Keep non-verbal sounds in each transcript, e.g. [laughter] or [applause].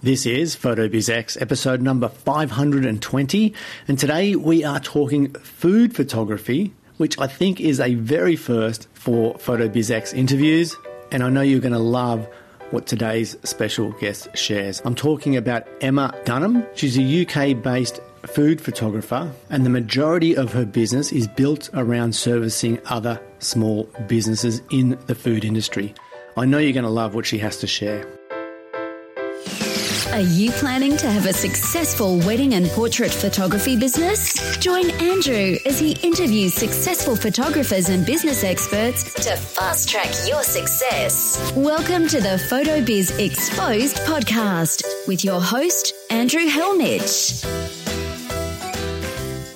This is PhotoBizX episode number 520, and today we are talking food photography, which I think is a very first for PhotoBizX interviews, and I know you're going to love what today's special guest shares. I'm talking about Emma Dunham. She's a UK based food photographer, and the majority of her business is built around servicing other small businesses in the food industry. I know you're going to love what she has to share. Are you planning to have a successful wedding and portrait photography business? Join Andrew as he interviews successful photographers and business experts to fast track your success. Welcome to the PhotoBiz Exposed podcast with your host, Andrew Hellmich.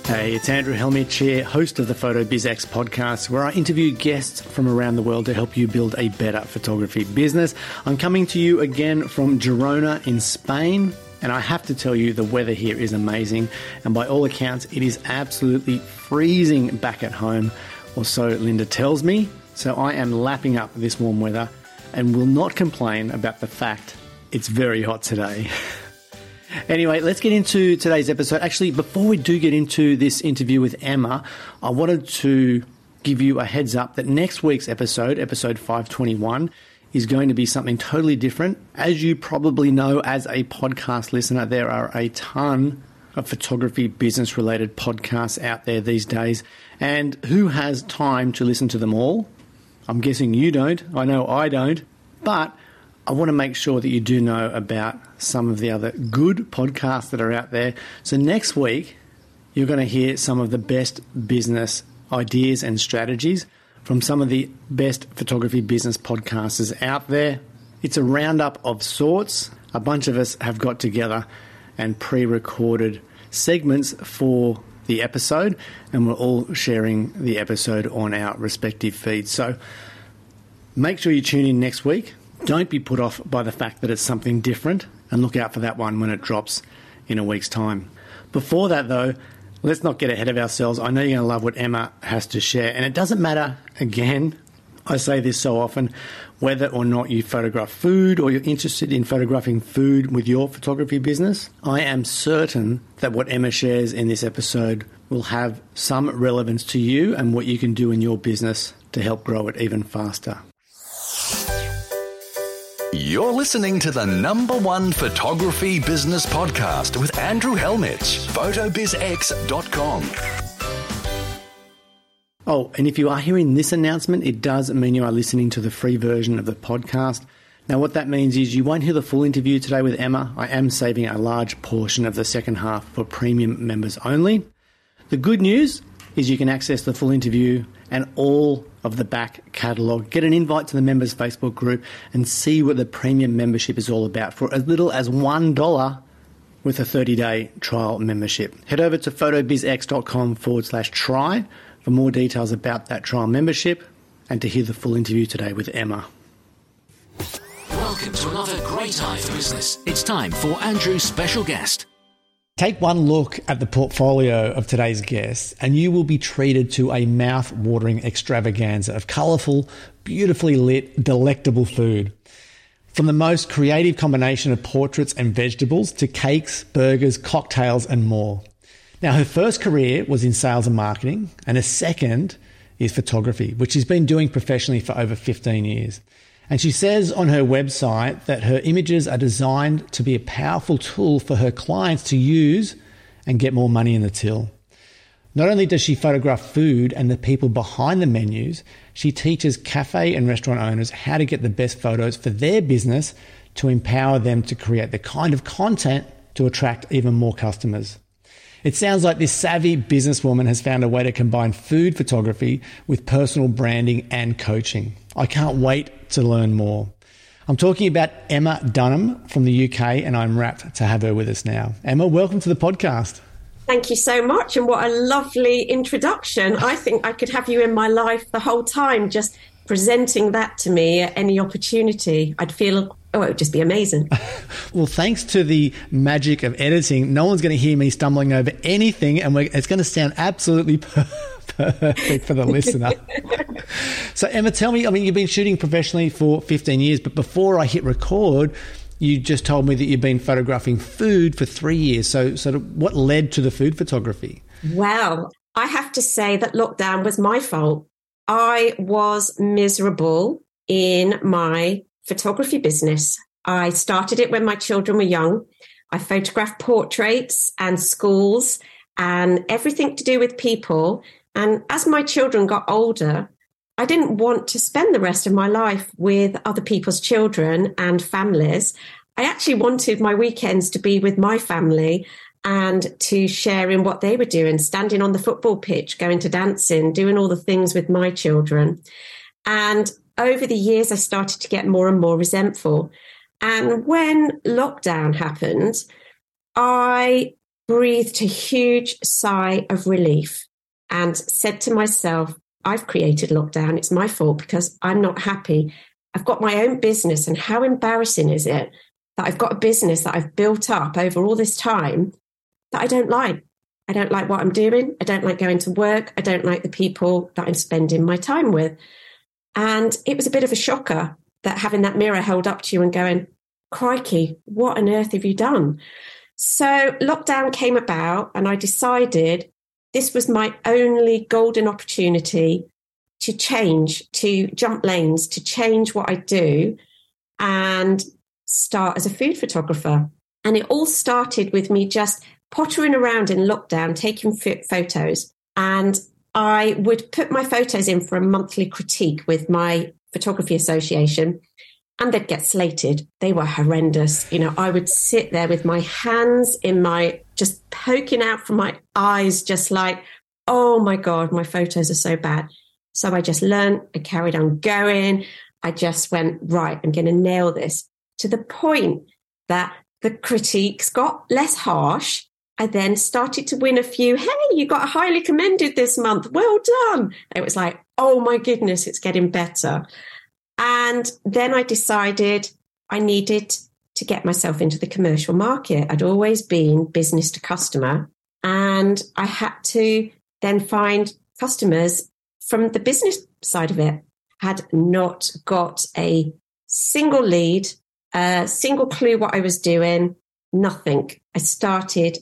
Hey, it's Andrew Hellmich here, host of the PhotoBizX podcast, where I interview guests from around the world to help you build a better photography business. I'm coming to you again from Girona in Spain, and I have to tell you, the weather here is amazing, and by all accounts, it is absolutely freezing back at home, or so Linda tells me. So I am lapping up this warm weather and will not complain about the fact it's very hot today. [laughs] Anyway, let's get into today's episode. Actually, before we do get into this interview with Emma, I wanted to give you a heads up that next week's episode, episode 521, is going to be something totally different. As you probably know, as a podcast listener, there are a ton of photography business related podcasts out there these days. And who has time to listen to them all? I'm guessing you don't. I know I don't. But I want to make sure that you do know about some of the other good podcasts that are out there. So next week, you're going to hear some of the best business ideas and strategies from some of the best photography business podcasters out there. It's a roundup of sorts. A bunch of us have got together and pre recorded segments for the episode, and we're all sharing the episode on our respective feeds. So make sure you tune in next week. Don't be put off by the fact that it's something different and look out for that one when it drops in a week's time. Before that, though, let's not get ahead of ourselves. I know you're going to love what Emma has to share, and it doesn't matter, again, I say this so often, whether or not you photograph food or you're interested in photographing food with your photography business. I am certain that what Emma shares in this episode will have some relevance to you and what you can do in your business to help grow it even faster. You're listening to the number one photography business podcast with Andrew Hellmich, photobizx.com. Oh, and if you are hearing this announcement, it does mean you are listening to the free version of the podcast. Now, what that means is you won't hear the full interview today with Emma. I am saving a large portion of the second half for premium members only. The good news is you can access the full interview and all of the back catalogue. Get an invite to the members Facebook group and see what the premium membership is all about for as little as $1 with a 30 day trial membership. Head over to photobizx.com forward slash try for more details about that trial membership and to hear the full interview today with Emma. Welcome to another great eye for business. It's time for Andrew's special guest. Take one look at the portfolio of today's guests, and you will be treated to a mouth watering extravaganza of colourful, beautifully lit, delectable food. From the most creative combination of portraits and vegetables to cakes, burgers, cocktails, and more. Now, her first career was in sales and marketing, and her second is photography, which she's been doing professionally for over 15 years. And she says on her website that her images are designed to be a powerful tool for her clients to use and get more money in the till. Not only does she photograph food and the people behind the menus, she teaches cafe and restaurant owners how to get the best photos for their business to empower them to create the kind of content to attract even more customers. It sounds like this savvy businesswoman has found a way to combine food photography with personal branding and coaching. I can't wait to learn more. I'm talking about Emma Dunham from the UK, and I'm rapt to have her with us now. Emma, welcome to the podcast. Thank you so much, and what a lovely introduction. I think I could have you in my life the whole time, just presenting that to me at any opportunity. I'd feel oh, it would just be amazing. [laughs] well, thanks to the magic of editing, no one's going to hear me stumbling over anything, and it's going to sound absolutely [laughs] perfect for the listener. [laughs] so, Emma, tell me I mean, you've been shooting professionally for 15 years, but before I hit record, you just told me that you've been photographing food for three years. So, sort of, what led to the food photography? Well, I have to say that lockdown was my fault. I was miserable in my photography business. I started it when my children were young. I photographed portraits and schools and everything to do with people. And as my children got older, I didn't want to spend the rest of my life with other people's children and families. I actually wanted my weekends to be with my family and to share in what they were doing, standing on the football pitch, going to dancing, doing all the things with my children. And over the years, I started to get more and more resentful. And when lockdown happened, I breathed a huge sigh of relief and said to myself, I've created lockdown. It's my fault because I'm not happy. I've got my own business. And how embarrassing is it that I've got a business that I've built up over all this time that I don't like? I don't like what I'm doing. I don't like going to work. I don't like the people that I'm spending my time with. And it was a bit of a shocker that having that mirror held up to you and going, crikey, what on earth have you done? So lockdown came about and I decided this was my only golden opportunity to change, to jump lanes, to change what I do and start as a food photographer. And it all started with me just pottering around in lockdown, taking photos. And I would put my photos in for a monthly critique with my photography association and they'd get slated. They were horrendous. You know, I would sit there with my hands in my, just poking out from my eyes, just like, oh my God, my photos are so bad. So I just learned, I carried on going. I just went, right, I'm going to nail this to the point that the critiques got less harsh. I then started to win a few. Hey, you got highly commended this month. Well done. It was like, oh my goodness, it's getting better. And then I decided I needed to get myself into the commercial market. I'd always been business to customer, and I had to then find customers from the business side of it. Had not got a single lead, a single clue what I was doing, nothing. I started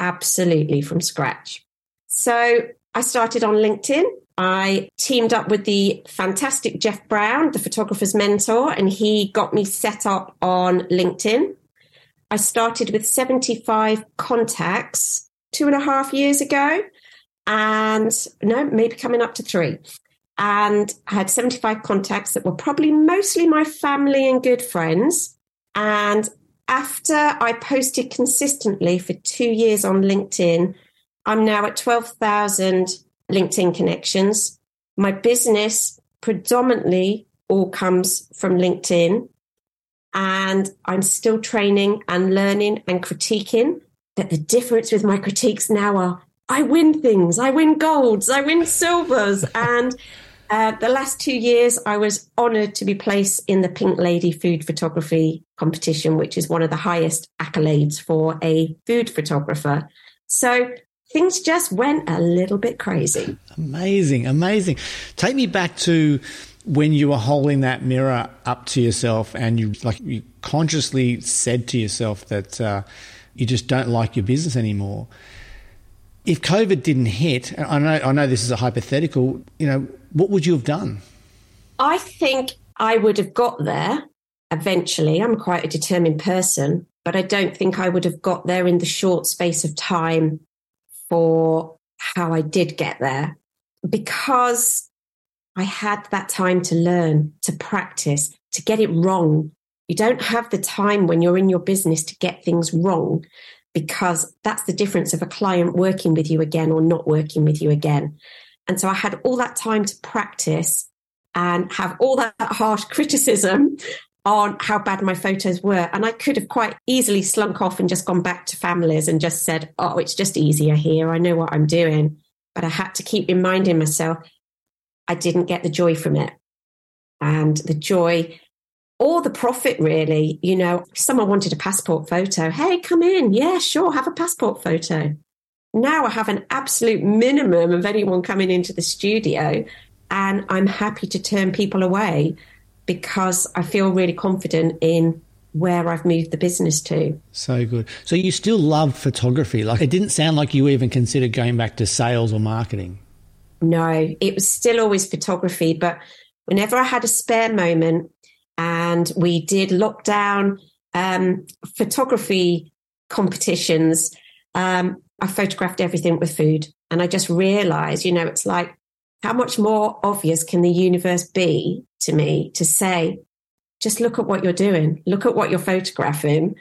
absolutely from scratch. So I started on LinkedIn I teamed up with the fantastic Jeff Brown, the photographer's mentor, and he got me set up on LinkedIn. I started with 75 contacts two and a half years ago, and no, maybe coming up to three. And I had 75 contacts that were probably mostly my family and good friends. And after I posted consistently for two years on LinkedIn, I'm now at 12,000 LinkedIn connections. My business predominantly all comes from LinkedIn. And I'm still training and learning and critiquing. But the difference with my critiques now are I win things, I win golds, I win silvers. and uh, the last two years, I was honored to be placed in the Pink Lady Food Photography Competition, which is one of the highest accolades for a food photographer. So things just went a little bit crazy. Amazing, amazing. Take me back to when you were holding that mirror up to yourself and you like you consciously said to yourself that uh, you just don't like your business anymore. If COVID didn't hit, I know I know this is a hypothetical, you know, what would you have done? I think I would have got there eventually. I'm quite a determined person, but I don't think I would have got there in the short space of time for how I did get there because I had that time to learn, to practice, to get it wrong. You don't have the time when you're in your business to get things wrong because that's the difference of a client working with you again or not working with you again. And so I had all that time to practice and have all that harsh criticism on how bad my photos were. And I could have quite easily slunk off and just gone back to families and just said, oh, it's just easier here. I know what I'm doing. But I had to keep reminding myself I didn't get the joy from it. And the joy or the profit, really. You know, someone wanted a passport photo, hey, come in. Yeah, sure, have a passport photo. Now I have an absolute minimum of anyone coming into the studio, and I'm happy to turn people away because I feel really confident in where I've moved the business to. So good. So you still love photography. Like it didn't sound like you even considered going back to sales or marketing. No, it was still always photography. But whenever I had a spare moment and we did lockdown um, photography competitions, um, I photographed everything with food. And I just realized, you know, it's like, how much more obvious can the universe be to me to say, just look at what you're doing, look at what you're photographing,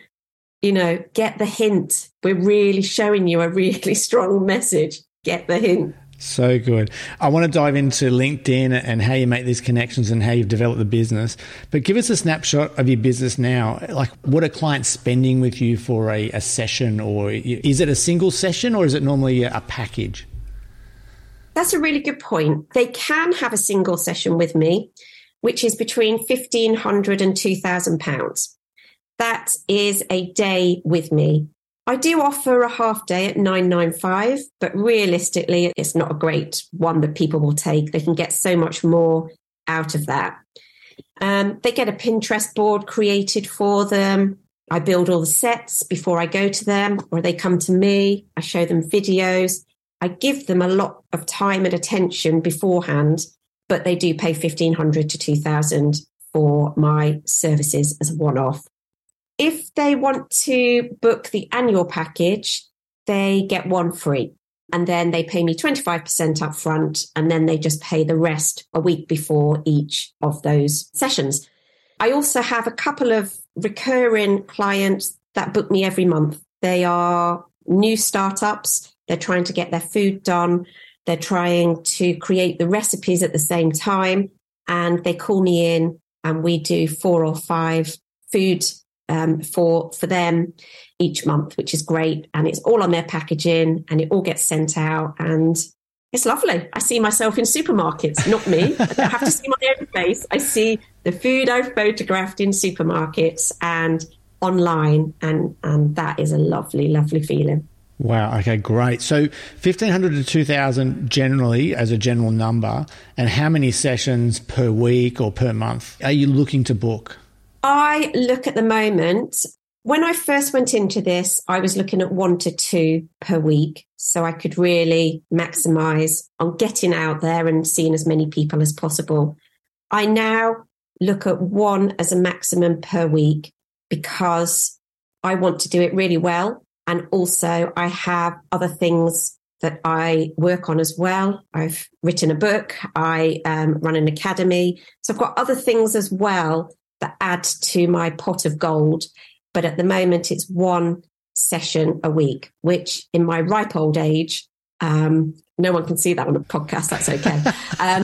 you know, get the hint. We're really showing you a really [laughs] strong message. Get the hint. So good. I want to dive into LinkedIn and how you make these connections and how you've developed the business. But give us a snapshot of your business now. Like, what are clients spending with you for a, a session, or is it a single session, or is it normally a package? That's a really good point. They can have a single session with me, which is between 1500 and 2000 pounds. That is a day with me. I do offer a half day at 995, but realistically, it's not a great one that people will take. They can get so much more out of that. Um, they get a Pinterest board created for them. I build all the sets before I go to them, or they come to me. I show them videos. I give them a lot of time and attention beforehand, but they do pay 1500 to 2000 for my services as a one off. If they want to book the annual package, they get one free. And then they pay me 25% up front, and then they just pay the rest a week before each of those sessions. I also have a couple of recurring clients that book me every month. They are new startups. They're trying to get their food done. They're trying to create the recipes at the same time. And they call me in and we do four or five food um, for for them each month, which is great. And it's all on their packaging, and it all gets sent out, and it's lovely. I see myself in supermarkets, not me. [laughs] I don't have to see my own face. I see the food I've photographed in supermarkets and online, and and that is a lovely, lovely feeling. Wow. Okay, great. So 1500 to 2000 generally as a general number. And how many sessions per week or per month are you looking to book? I look at the moment. When I first went into this, I was looking at one to two per week. So I could really maximize on getting out there and seeing as many people as possible. I now look at one as a maximum per week because I want to do it really well. And also, I have other things that I work on as well. I've written a book, I um, run an academy. So I've got other things as well that add to my pot of gold. But at the moment, it's one session a week, which in my ripe old age, um, no one can see that on a podcast. That's okay. [laughs] um,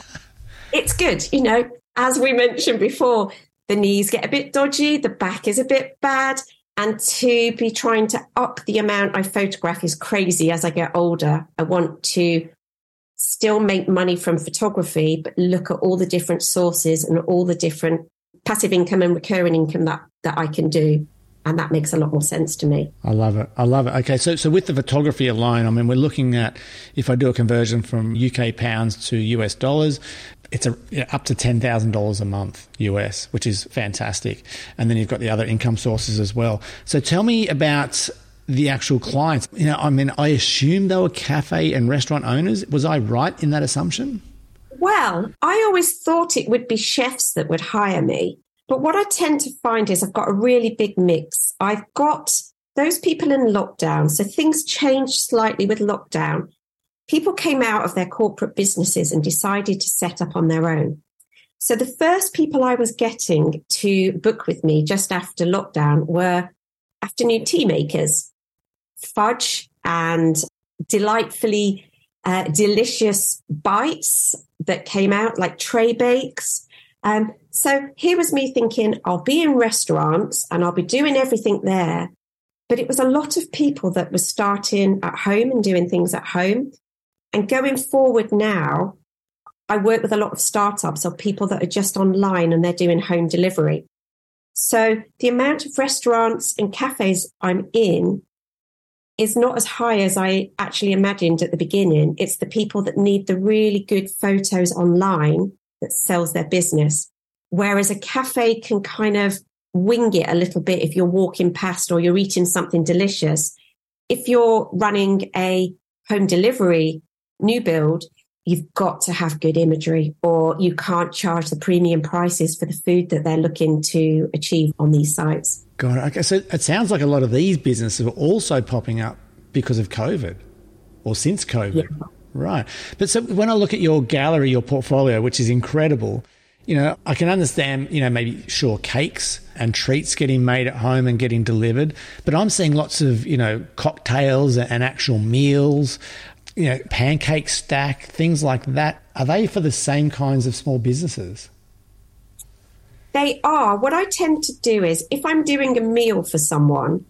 it's good. You know, as we mentioned before, the knees get a bit dodgy, the back is a bit bad. And to be trying to up the amount I photograph is crazy as I get older. I want to still make money from photography, but look at all the different sources and all the different passive income and recurring income that that I can do and that makes a lot more sense to me. I love it. I love it. Okay, so so with the photography alone, I mean, we're looking at if I do a conversion from UK pounds to US dollars, it's a, you know, up to ten thousand dollars a month US, which is fantastic. And then you've got the other income sources as well. So tell me about the actual clients. You know, I mean, I assume they were cafe and restaurant owners. Was I right in that assumption? Well, I always thought it would be chefs that would hire me. But what I tend to find is I've got a really big mix. I've got those people in lockdown. So things changed slightly with lockdown. People came out of their corporate businesses and decided to set up on their own. So the first people I was getting to book with me just after lockdown were afternoon tea makers, fudge and delightfully uh, delicious bites that came out, like tray bakes. Um, so here was me thinking, I'll be in restaurants and I'll be doing everything there. But it was a lot of people that were starting at home and doing things at home. And going forward now, I work with a lot of startups or people that are just online and they're doing home delivery. So the amount of restaurants and cafes I'm in is not as high as I actually imagined at the beginning. It's the people that need the really good photos online that sells their business. Whereas a cafe can kind of wing it a little bit if you're walking past or you're eating something delicious. If you're running a home delivery new build, you've got to have good imagery or you can't charge the premium prices for the food that they're looking to achieve on these sites. It. Okay, so it sounds like a lot of these businesses are also popping up because of COVID or since COVID. Yeah. Right. But so when I look at your gallery, your portfolio, which is incredible, you know, I can understand, you know, maybe sure cakes and treats getting made at home and getting delivered, but I'm seeing lots of, you know, cocktails and actual meals, you know, pancake stack, things like that. Are they for the same kinds of small businesses? They are. What I tend to do is if I'm doing a meal for someone,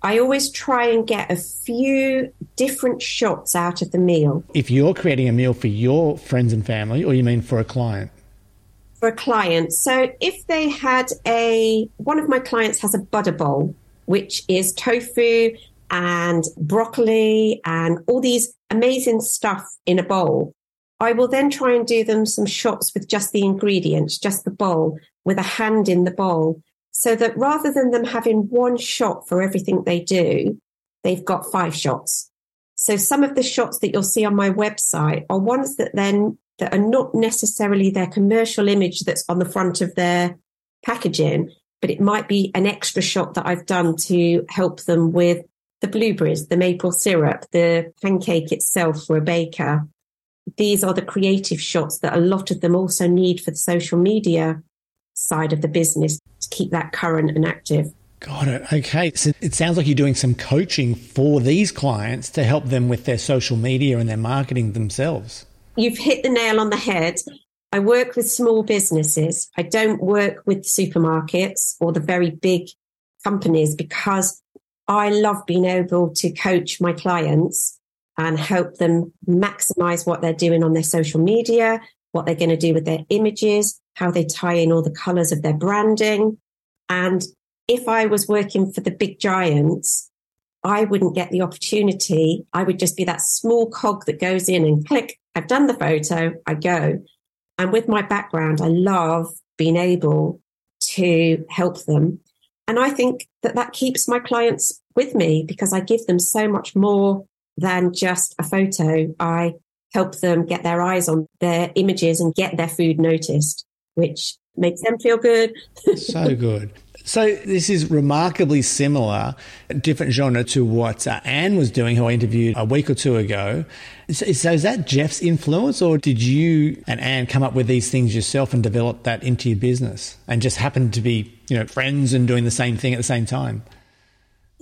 I always try and get a few different shots out of the meal. If you're creating a meal for your friends and family, or you mean for a client? For a client. So if they had a, one of my clients has a Buddha bowl, which is tofu and broccoli and all these amazing stuff in a bowl. I will then try and do them some shots with just the ingredients, just the bowl, with a hand in the bowl, so that rather than them having one shot for everything they do, they've got five shots. So some of the shots that you'll see on my website are ones that then that are not necessarily their commercial image that's on the front of their packaging, but it might be an extra shot that I've done to help them with the blueberries, the maple syrup, the pancake itself for a baker. These are the creative shots that a lot of them also need for the social media side of the business to keep that current and active. Got it. Okay. So it sounds like you're doing some coaching for these clients to help them with their social media and their marketing themselves. You've hit the nail on the head. I work with small businesses. I don't work with supermarkets or the very big companies because I love being able to coach my clients and help them maximize what they're doing on their social media, what they're going to do with their images, how they tie in all the colors of their branding. And if I was working for the big giants, I wouldn't get the opportunity. I would just be that small cog that goes in and click. I've done the photo. I go. And with my background, I love being able to help them. And I think that that keeps my clients with me because I give them so much more than just a photo. I help them get their eyes on their images and get their food noticed, which makes them feel good. [laughs] so good. So this is remarkably similar, different genre to what uh, Anne was doing, who I interviewed a week or two ago. So, so, is that Jeff's influence, or did you and Anne come up with these things yourself and develop that into your business, and just happen to be, you know, friends and doing the same thing at the same time?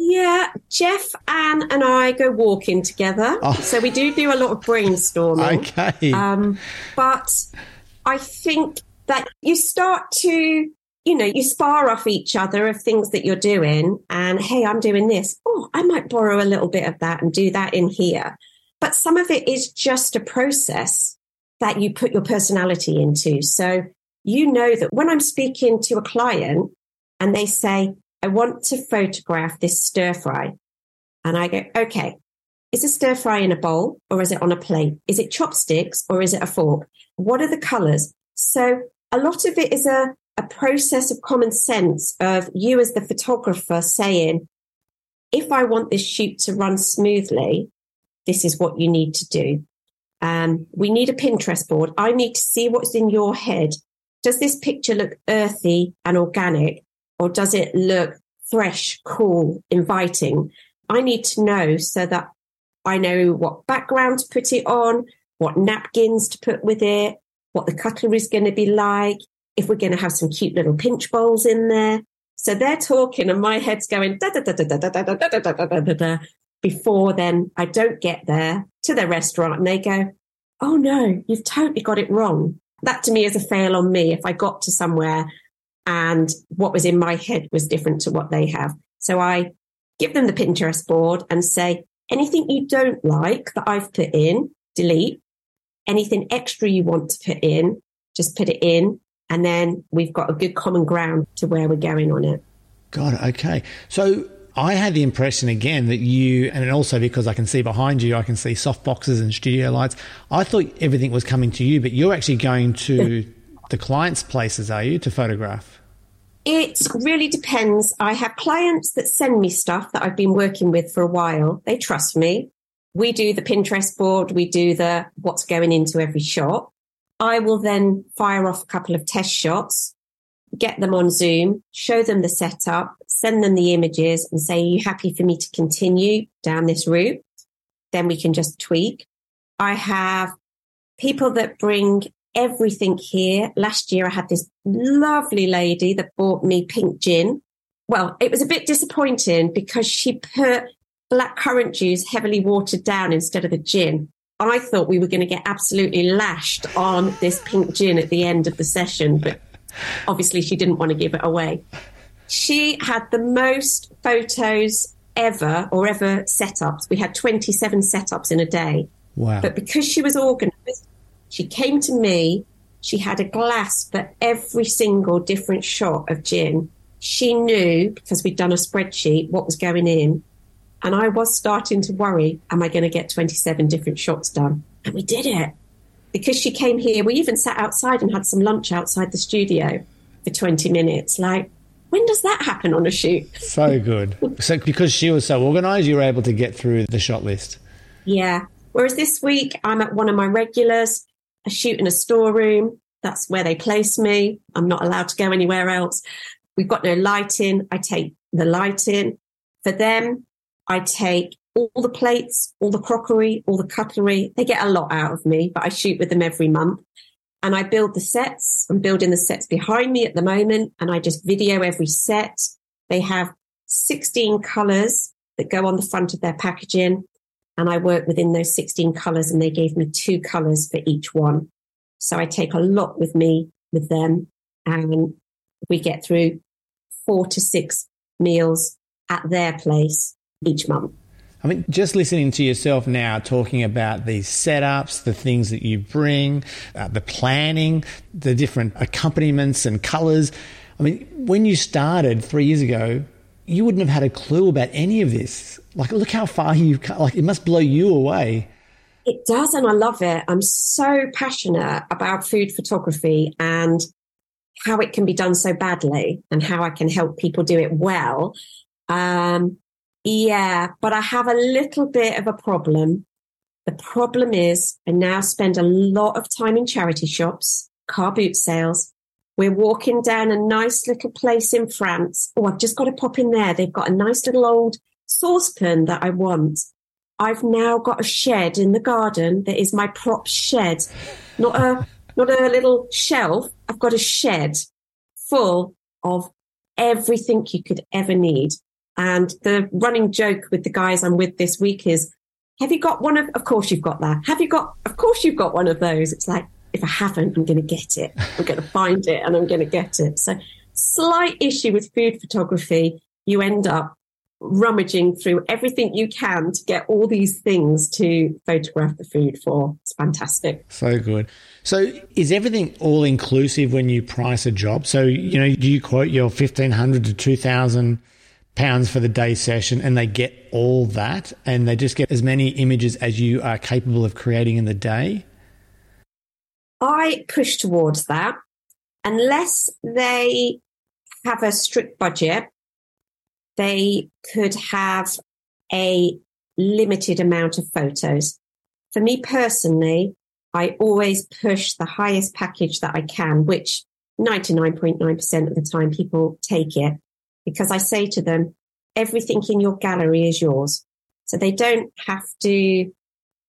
Yeah, Jeff, Anne, and I go walking together. Oh. So we do do a lot of brainstorming. okay. Um, but I think that you start to, you know, you spar off each other of things that you're doing. And hey, I'm doing this. Oh, I might borrow a little bit of that and do that in here. But some of it is just a process that you put your personality into. So you know that when I'm speaking to a client and they say, I want to photograph this stir fry. And I go, okay, is a stir fry in a bowl or is it on a plate? Is it chopsticks or is it a fork? What are the colors? So a lot of it is a, a process of common sense of you as the photographer saying, if I want this shoot to run smoothly, this is what you need to do. Um, we need a Pinterest board. I need to see what's in your head. Does this picture look earthy and organic? Or does it look fresh, cool, inviting? I need to know so that I know what background to put it on, what napkins to put with it, what the cutlery is going to be like, if we're going to have some cute little pinch bowls in there. So they're talking and my head's going da da da da da da da da da da da da da da before then I don't get there to the restaurant and they go, Oh no, you've totally got it wrong. That to me is a fail on me. If I got to somewhere and what was in my head was different to what they have. So I give them the Pinterest board and say, anything you don't like that I've put in, delete. Anything extra you want to put in, just put it in. And then we've got a good common ground to where we're going on it. Got it. Okay. So I had the impression again that you, and also because I can see behind you, I can see soft boxes and studio lights. I thought everything was coming to you, but you're actually going to [laughs] the client's places, are you, to photograph? It really depends. I have clients that send me stuff that I've been working with for a while. They trust me. We do the Pinterest board. We do the what's going into every shot. I will then fire off a couple of test shots, get them on Zoom, show them the setup, send them the images and say, are you happy for me to continue down this route? Then we can just tweak. I have people that bring everything here. Last year I had this lovely lady that bought me pink gin. Well, it was a bit disappointing because she put black currant juice heavily watered down instead of the gin. I thought we were going to get absolutely lashed on this pink gin at the end of the session, but obviously she didn't want to give it away. She had the most photos ever or ever setups. We had 27 setups in a day. Wow. But because she was organized, she came to me. She had a glass for every single different shot of gin. She knew because we'd done a spreadsheet what was going in. And I was starting to worry, am I going to get 27 different shots done? And we did it. Because she came here, we even sat outside and had some lunch outside the studio for 20 minutes. Like, when does that happen on a shoot? So good. so because she was so organized, you were able to get through the shot list. Yeah. Whereas this week, I'm at one of my regulars. I shoot in a storeroom. That's where they place me. I'm not allowed to go anywhere else. We've got no lighting. I take the lighting. For them, I take all the plates, all the crockery, all the cutlery. They get a lot out of me, but I shoot with them every month. And I build the sets. I'm building the sets behind me at the moment, and I just video every set. They have 16 colors that go on the front of their packaging and I work within those 16 colors and they gave me two colors for each one. So I take a lot with me with them and we get through four to six meals at their place each month. I mean, just listening to yourself now talking about these setups, the things that you bring, uh, the planning, the different accompaniments and colors. I mean, when you started three years ago, you wouldn't have had a clue about any of this. Like, look how far you've come. Like, it must blow you away. It does, and I love it. I'm so passionate about food photography and how it can be done so badly and how I can help people do it well. Um, yeah, but I have a little bit of a problem. The problem is I now spend a lot of time in charity shops, car boot sales, we're walking down a nice little place in France. Oh, I've just got to pop in there. They've got a nice little old saucepan that I want. I've now got a shed in the garden that is my prop shed, not a not a little shelf. I've got a shed full of everything you could ever need. And the running joke with the guys I'm with this week is, have you got one of, of course you've got that. Have you got, of course you've got one of those. It's like, if I haven't, I'm going to get it. I'm going to find it and I'm going to get it. So, slight issue with food photography. You end up rummaging through everything you can to get all these things to photograph the food for. It's fantastic. So good. So, is everything all inclusive when you price a job? So, you know, you quote your 1500 to 2000 pounds for the day session and they get all that and they just get as many images as you are capable of creating in the day? I push towards that unless they have a strict budget. They could have a limited amount of photos. For me personally, I always push the highest package that I can, which 99.9% of the time people take it because I say to them, everything in your gallery is yours. So they don't have to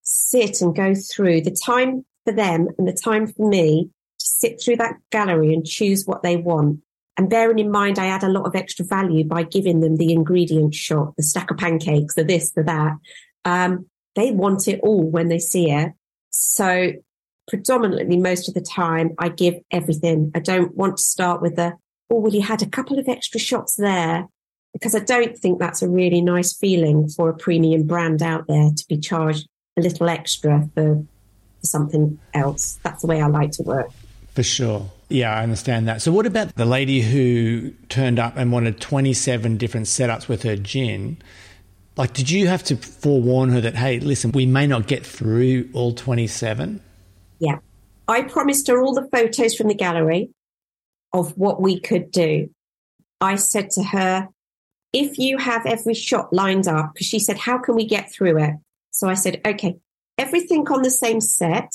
sit and go through the time for them and the time for me to sit through that gallery and choose what they want. And bearing in mind, I add a lot of extra value by giving them the ingredient shot, the stack of pancakes, the this, the that. Um, they want it all when they see it. So predominantly most of the time I give everything. I don't want to start with the, oh, well, you had a couple of extra shots there because I don't think that's a really nice feeling for a premium brand out there to be charged a little extra for for something else. That's the way I like to work. For sure. Yeah, I understand that. So, what about the lady who turned up and wanted 27 different setups with her gin? Like, did you have to forewarn her that, hey, listen, we may not get through all 27? Yeah. I promised her all the photos from the gallery of what we could do. I said to her, if you have every shot lined up, because she said, how can we get through it? So I said, okay, everything on the same set,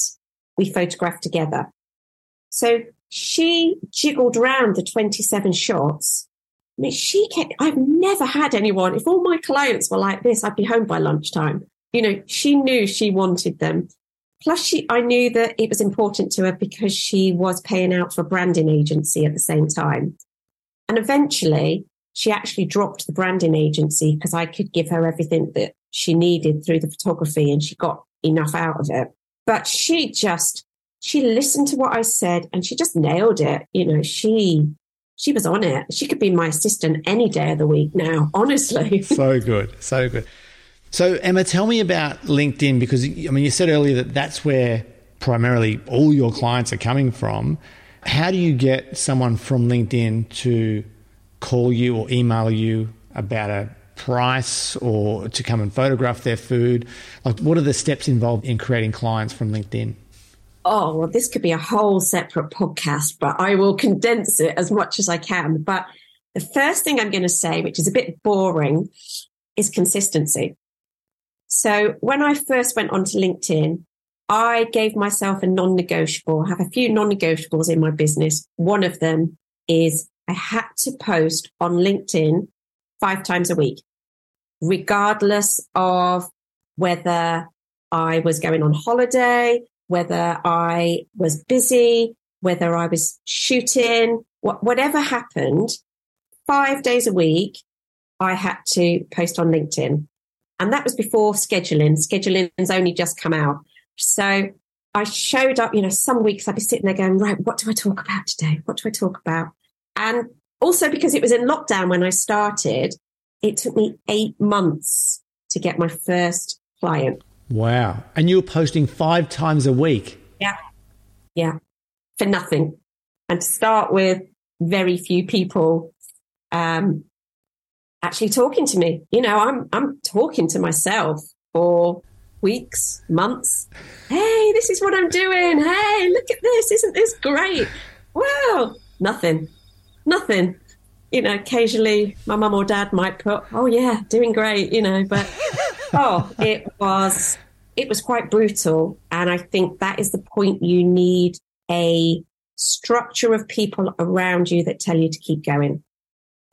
we photographed together. So she jiggled around the 27 shots. I mean, she kept, I've never had anyone, if all my clients were like this, I'd be home by lunchtime. You know, she knew she wanted them. Plus, she, I knew that it was important to her because she was paying out for a branding agency at the same time. And eventually, she actually dropped the branding agency because I could give her everything that she needed through the photography and she got enough out of it. But she just, she listened to what I said and she just nailed it. You know, she, she was on it. She could be my assistant any day of the week now, [laughs] honestly. so good. So good. So, Emma, tell me about LinkedIn because I mean, you said earlier that that's where primarily all your clients are coming from. How do you get someone from LinkedIn to call you or email you about a price or to come and photograph their food? Like, what are the steps involved in creating clients from LinkedIn? Oh, well, this could be a whole separate podcast, but I will condense it as much as I can. But the first thing I'm going to say, which is a bit boring, is consistency. So when I first went onto LinkedIn, I gave myself a non negotiable. Have a few non negotiables in my business. One of them is I had to post on LinkedIn five times a week, regardless of whether I was going on holiday, whether I was busy, whether I was shooting, whatever happened, five days a week, I had to post on LinkedIn. And that was before scheduling. Scheduling's only just come out. So I showed up, you know, some weeks I'd be sitting there going, right, what do I talk about today? What do I talk about? And also because it was in lockdown when I started, it took me eight months to get my first client. Wow. And you were posting five times a week? Yeah. Yeah. For nothing. And to start with, very few people um, actually talking to me. You know, I'm I'm talking to myself for weeks, months. Hey, this is what I'm doing. Hey, look at this. Isn't this great? Wow. Nothing nothing. You know, occasionally my mum or dad might put, "Oh yeah, doing great," you know, but [laughs] oh, it was it was quite brutal, and I think that is the point. You need a structure of people around you that tell you to keep going.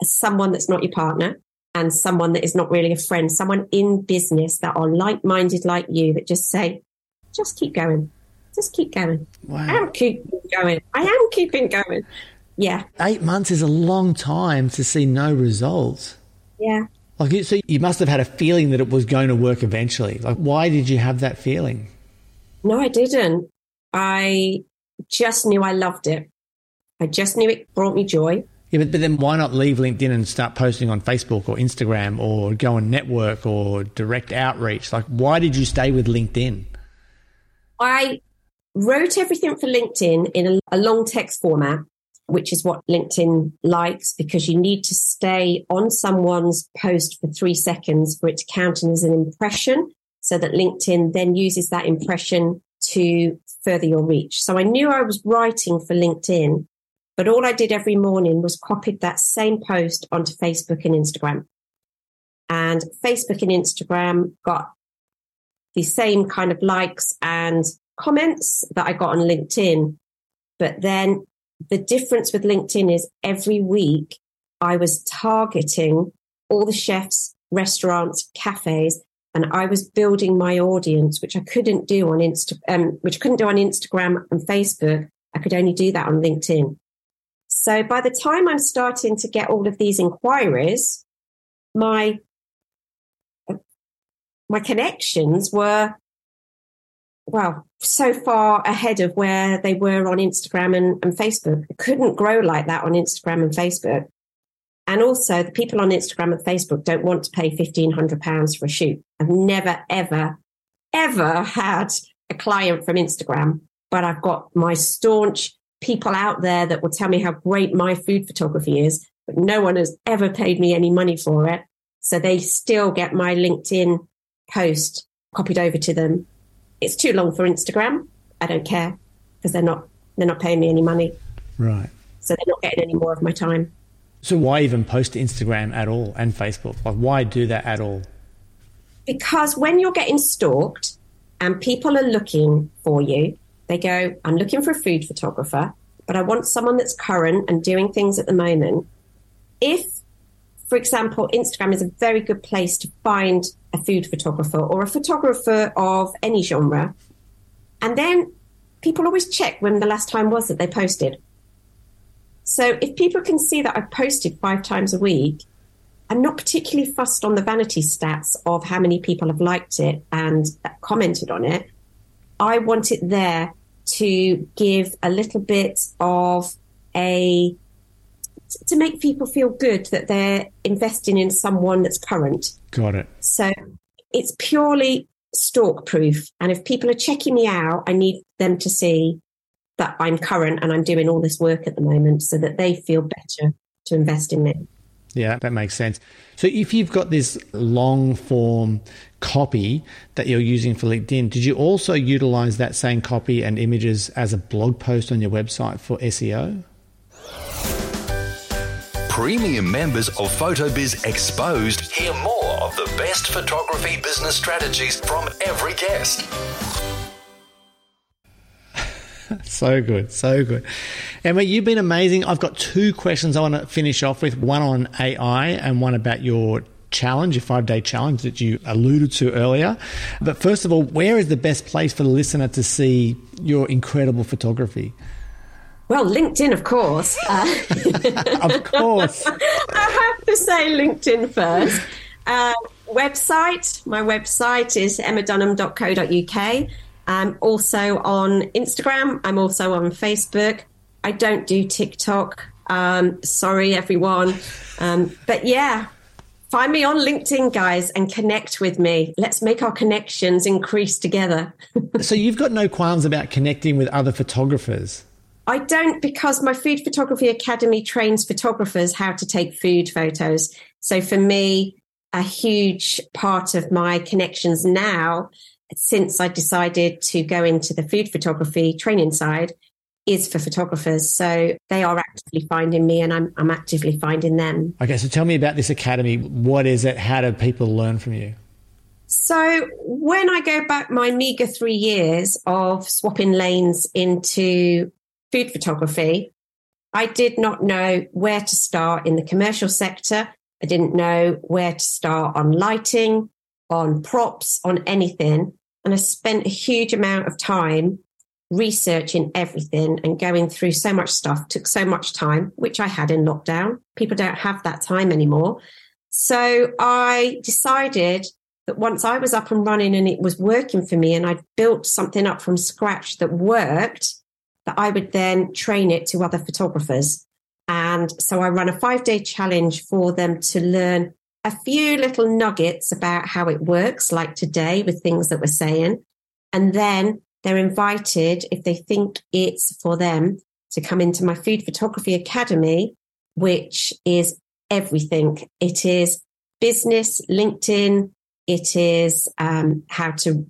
Someone that's not your partner, and someone that is not really a friend, someone in business that are like minded like you that just say, just keep going. Just keep going. Wow. I am keeping going. I am keeping going. Yeah. Eight months is a long time to see no results. Yeah. Like, so you must have had a feeling that it was going to work eventually. Like, why did you have that feeling? No, I didn't. I just knew I loved it. I just knew it brought me joy. Yeah, but, but then why not leave LinkedIn and start posting on Facebook or Instagram or go and network or direct outreach? Like, why did you stay with LinkedIn? I wrote everything for LinkedIn in a, a long text format which is what LinkedIn likes because you need to stay on someone's post for three seconds for it to count as an impression so that LinkedIn then uses that impression to further your reach. So I knew I was writing for LinkedIn, but all I did every morning was copied that same post onto Facebook and Instagram. And Facebook and Instagram got the same kind of likes and comments that I got on LinkedIn. But then the difference with LinkedIn is every week I was targeting all the chefs, restaurants, cafes, and I was building my audience, which I couldn't do on Insta, um, which I couldn't do on Instagram and Facebook. I could only do that on LinkedIn. So by the time I'm starting to get all of these inquiries, my my connections were well, so far ahead of where they were on Instagram and, and Facebook. It couldn't grow like that on Instagram and Facebook. And also, the people on Instagram and Facebook don't want to pay £1,500 for a shoot. I've never, ever, ever had a client from Instagram, but I've got my staunch people out there that will tell me how great my food photography is, but no one has ever paid me any money for it. So they still get my LinkedIn post copied over to them it's too long for Instagram. I don't care because they're not they're not paying me any money. Right. So they're not getting any more of my time. So why even post to Instagram at all and Facebook? Like why do that at all? Because when you're getting stalked and people are looking for you, they go, I'm looking for a food photographer, but I want someone that's current and doing things at the moment. If, for example, Instagram is a very good place to find a food photographer or a photographer of any genre, and then people always check when the last time was that they posted. So if people can see that I've posted five times a week, I'm not particularly fussed on the vanity stats of how many people have liked it and commented on it. I want it there to give a little bit of a to make people feel good that they're investing in someone that's current. Got it. So it's purely stalk proof. And if people are checking me out, I need them to see that I'm current and I'm doing all this work at the moment so that they feel better to invest in me. Yeah, that makes sense. So if you've got this long form copy that you're using for LinkedIn, did you also utilize that same copy and images as a blog post on your website for SEO? Premium members of PhotoBiz Exposed hear more of the best photography business strategies from every guest. [laughs] so good, so good. Emma, you've been amazing. I've got two questions I want to finish off with one on AI and one about your challenge, your five day challenge that you alluded to earlier. But first of all, where is the best place for the listener to see your incredible photography? Well, LinkedIn, of course. Uh, [laughs] of course. [laughs] I have to say LinkedIn first. Uh, website, my website is emmadunham.co.uk. I'm also on Instagram. I'm also on Facebook. I don't do TikTok. Um, sorry, everyone. Um, but yeah, find me on LinkedIn, guys, and connect with me. Let's make our connections increase together. [laughs] so you've got no qualms about connecting with other photographers? I don't because my Food Photography Academy trains photographers how to take food photos. So for me, a huge part of my connections now since I decided to go into the food photography training side is for photographers. So they are actively finding me and I'm, I'm actively finding them. Okay, so tell me about this academy. What is it? How do people learn from you? So when I go back my meager three years of swapping lanes into food photography, I did not know where to start in the commercial sector. I didn't know where to start on lighting, on props, on anything. And I spent a huge amount of time researching everything and going through so much stuff, took so much time, which I had in lockdown. People don't have that time anymore. So I decided that once I was up and running and it was working for me and I built something up from scratch that worked, that I would then train it to other photographers. And so I run a five day challenge for them to learn a few little nuggets about how it works, like today with things that we're saying. And then they're invited, if they think it's for them, to come into my Food Photography Academy, which is everything. It is business, LinkedIn, it is um, how to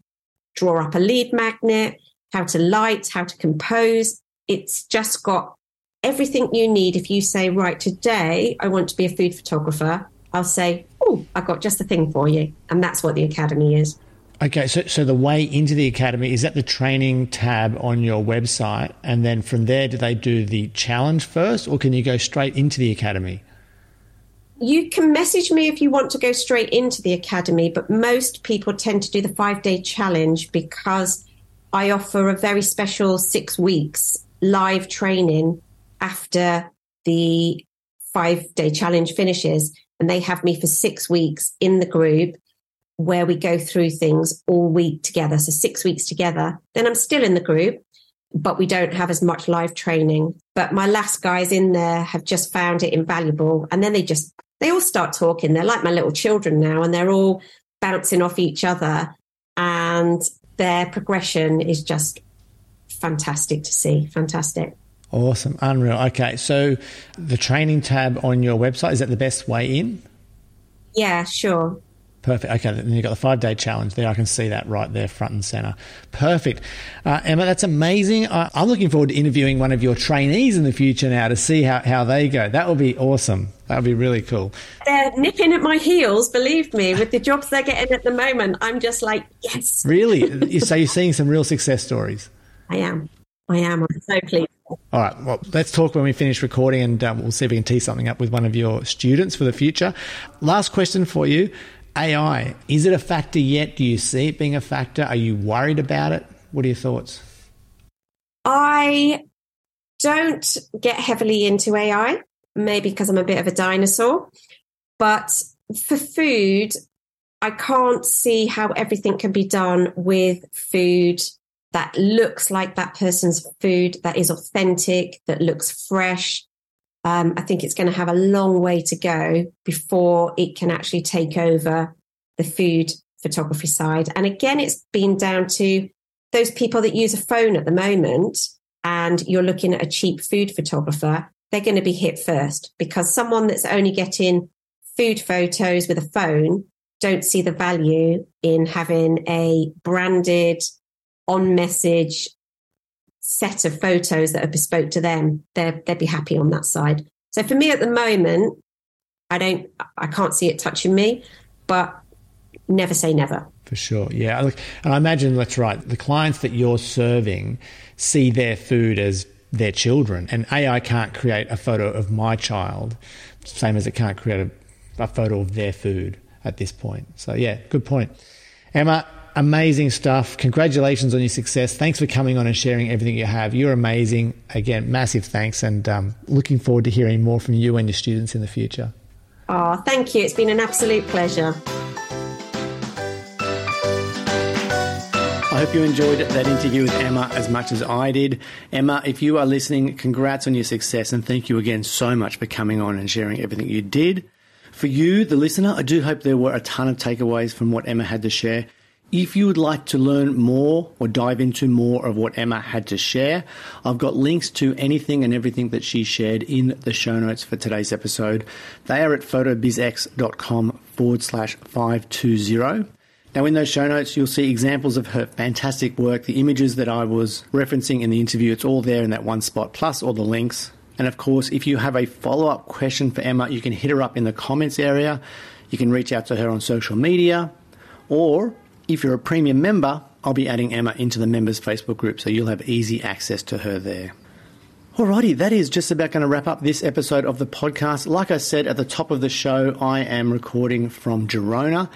draw up a lead magnet, how to light, how to compose. It's just got everything you need. If you say, right, today I want to be a food photographer, I'll say, oh, I've got just the thing for you. And that's what the academy is. Okay, so, so the way into the academy is at the training tab on your website. And then from there, do they do the challenge first or can you go straight into the academy? You can message me if you want to go straight into the academy, but most people tend to do the five day challenge because I offer a very special six weeks live training after the five day challenge finishes and they have me for six weeks in the group where we go through things all week together. So six weeks together. Then I'm still in the group, but we don't have as much live training. But my last guys in there have just found it invaluable. And then they just, they all start talking. They're like my little children now and they're all bouncing off each other. And their progression is just fantastic to see. Fantastic. Awesome. Unreal. Okay. So the training tab on your website, is that the best way in? Yeah, sure. Perfect. Okay, then you've got the five day challenge there. I can see that right there, front and center. Perfect. Uh, Emma, that's amazing. I, am looking forward to interviewing one of your trainees in the future now to see how, how they go. That will be awesome. That would be really cool. They're nipping at my heels, believe me, with the jobs they're getting at the moment. I'm just like, yes. Really? [laughs] so you're seeing some real success stories? I am. I am. I'm so pleased. All right. Well, let's talk when we finish recording and uh, we'll see if we can tee something up with one of your students for the future. Last question for you AI, is it a factor yet? Do you see it being a factor? Are you worried about it? What are your thoughts? I don't get heavily into AI, maybe because I'm a bit of a dinosaur. But for food, I can't see how everything can be done with food that looks like that person's food, that is authentic, that looks fresh. Um, I think it's going to have a long way to go before it can actually take over the food photography side. And again, it's been down to those people that use a phone at the moment and you're looking at a cheap food photographer, they're going to be hit first because someone that's only getting food photos with a phone don't see the value in having a branded on message set of photos that are bespoke to them, they'd be happy on that side. So for me at the moment, I don't, I can't see it touching me, but never say never. For sure. Yeah. And I imagine that's right. The clients that you're serving see their food as their children, and AI can't create a photo of my child, same as it can't create a, a photo of their food at this point. So, yeah, good point. Emma, amazing stuff. Congratulations on your success. Thanks for coming on and sharing everything you have. You're amazing. Again, massive thanks, and um, looking forward to hearing more from you and your students in the future. Oh, thank you. It's been an absolute pleasure. I hope you enjoyed that interview with Emma as much as I did. Emma, if you are listening, congrats on your success and thank you again so much for coming on and sharing everything you did. For you, the listener, I do hope there were a ton of takeaways from what Emma had to share. If you would like to learn more or dive into more of what Emma had to share, I've got links to anything and everything that she shared in the show notes for today's episode. They are at photobizx.com forward slash 520. Now, in those show notes, you'll see examples of her fantastic work, the images that I was referencing in the interview. It's all there in that one spot, plus all the links. And of course, if you have a follow up question for Emma, you can hit her up in the comments area. You can reach out to her on social media, or if you're a premium member, I'll be adding Emma into the members Facebook group so you'll have easy access to her there. Alrighty, that is just about going to wrap up this episode of the podcast. Like I said at the top of the show, I am recording from Girona.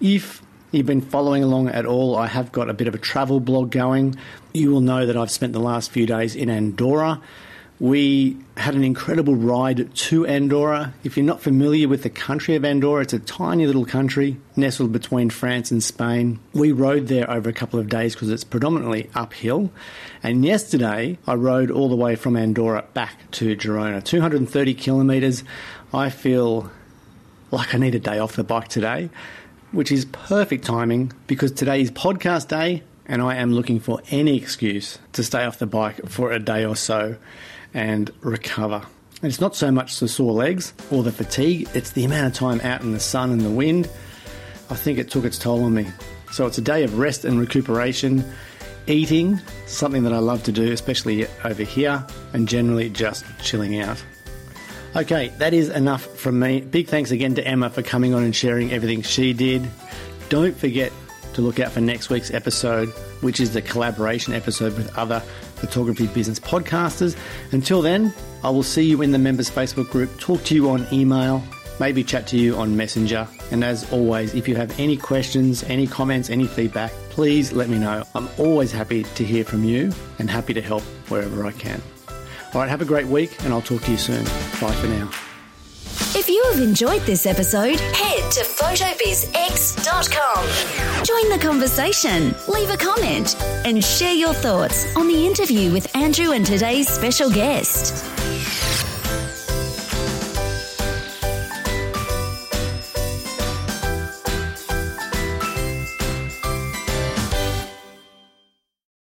If you've been following along at all, I have got a bit of a travel blog going. You will know that I've spent the last few days in Andorra. We had an incredible ride to Andorra. If you're not familiar with the country of Andorra, it's a tiny little country nestled between France and Spain. We rode there over a couple of days because it's predominantly uphill. And yesterday, I rode all the way from Andorra back to Girona, 230 kilometres. I feel like I need a day off the bike today, which is perfect timing because today is podcast day and I am looking for any excuse to stay off the bike for a day or so and recover. And it's not so much the sore legs or the fatigue, it's the amount of time out in the sun and the wind. I think it took its toll on me. So it's a day of rest and recuperation, eating, something that I love to do, especially over here, and generally just chilling out. Okay, that is enough from me. Big thanks again to Emma for coming on and sharing everything she did. Don't forget to look out for next week's episode, which is the collaboration episode with other photography business podcasters. Until then, I will see you in the members Facebook group, talk to you on email, maybe chat to you on Messenger. And as always, if you have any questions, any comments, any feedback, please let me know. I'm always happy to hear from you and happy to help wherever I can. All right, have a great week, and I'll talk to you soon. Bye for now. If you have enjoyed this episode, head to photobizx.com. Join the conversation, leave a comment, and share your thoughts on the interview with Andrew and today's special guest.